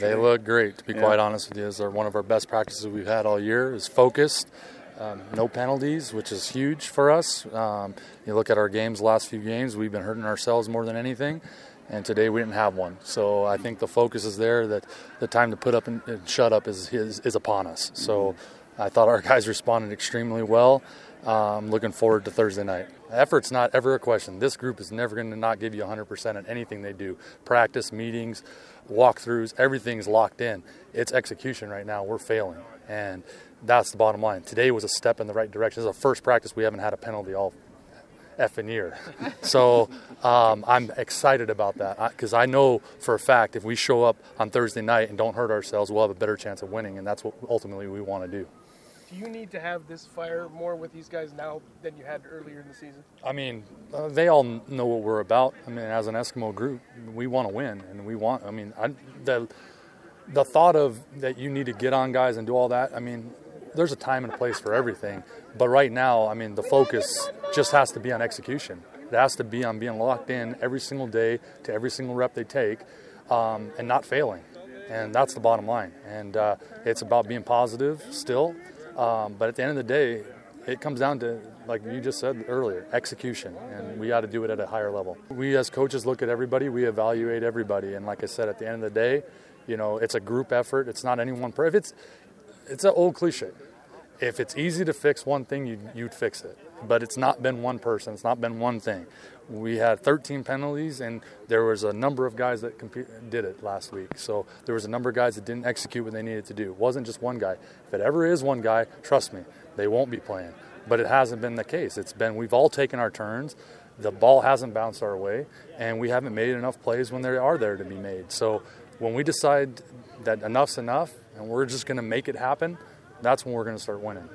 They look great, to be yeah. quite honest with you. These are one of our best practices we've had all year. is focused, um, no penalties, which is huge for us. Um, you look at our games, last few games, we've been hurting ourselves more than anything, and today we didn't have one. So I think the focus is there. That the time to put up and, and shut up is, is, is upon us. So I thought our guys responded extremely well. Um, looking forward to Thursday night. Effort's not ever a question. This group is never going to not give you 100% at anything they do. Practice, meetings, walkthroughs, everything's locked in. It's execution right now. We're failing. And that's the bottom line. Today was a step in the right direction. This is the first practice we haven't had a penalty all effing year. so um, I'm excited about that because I, I, know for a fact if we show up on Thursday night and don't hurt ourselves, we'll have a better chance of winning, and that's what ultimately we want to do do you need to have this fire more with these guys now than you had earlier in the season? I mean, uh, they all know what we're about. I mean, as an Eskimo group, we want to win, and we want. I mean, I, the the thought of that you need to get on guys and do all that. I mean, there's a time and a place for everything. But right now, I mean, the focus just has to be on execution. It has to be on being locked in every single day to every single rep they take, um, and not failing. And that's the bottom line. And uh, it's about being positive still um, but at the end of the day, it comes down to, like you just said earlier, execution, and we got to do it at a higher level. We as coaches look at everybody, we evaluate everybody, and like I said, at the end of the day, you know, it's a group effort. It's not any one. If it's, it's an old cliche. If it's easy to fix one thing, you'd, you'd fix it. But it's not been one person. It's not been one thing. We had 13 penalties, and there was a number of guys that comp- did it last week. So there was a number of guys that didn't execute what they needed to do. It wasn't just one guy. If it ever is one guy, trust me, they won't be playing. But it hasn't been the case. It's been we've all taken our turns. The ball hasn't bounced our way, and we haven't made enough plays when they are there to be made. So when we decide that enough's enough, and we're just going to make it happen, that's when we're going to start winning.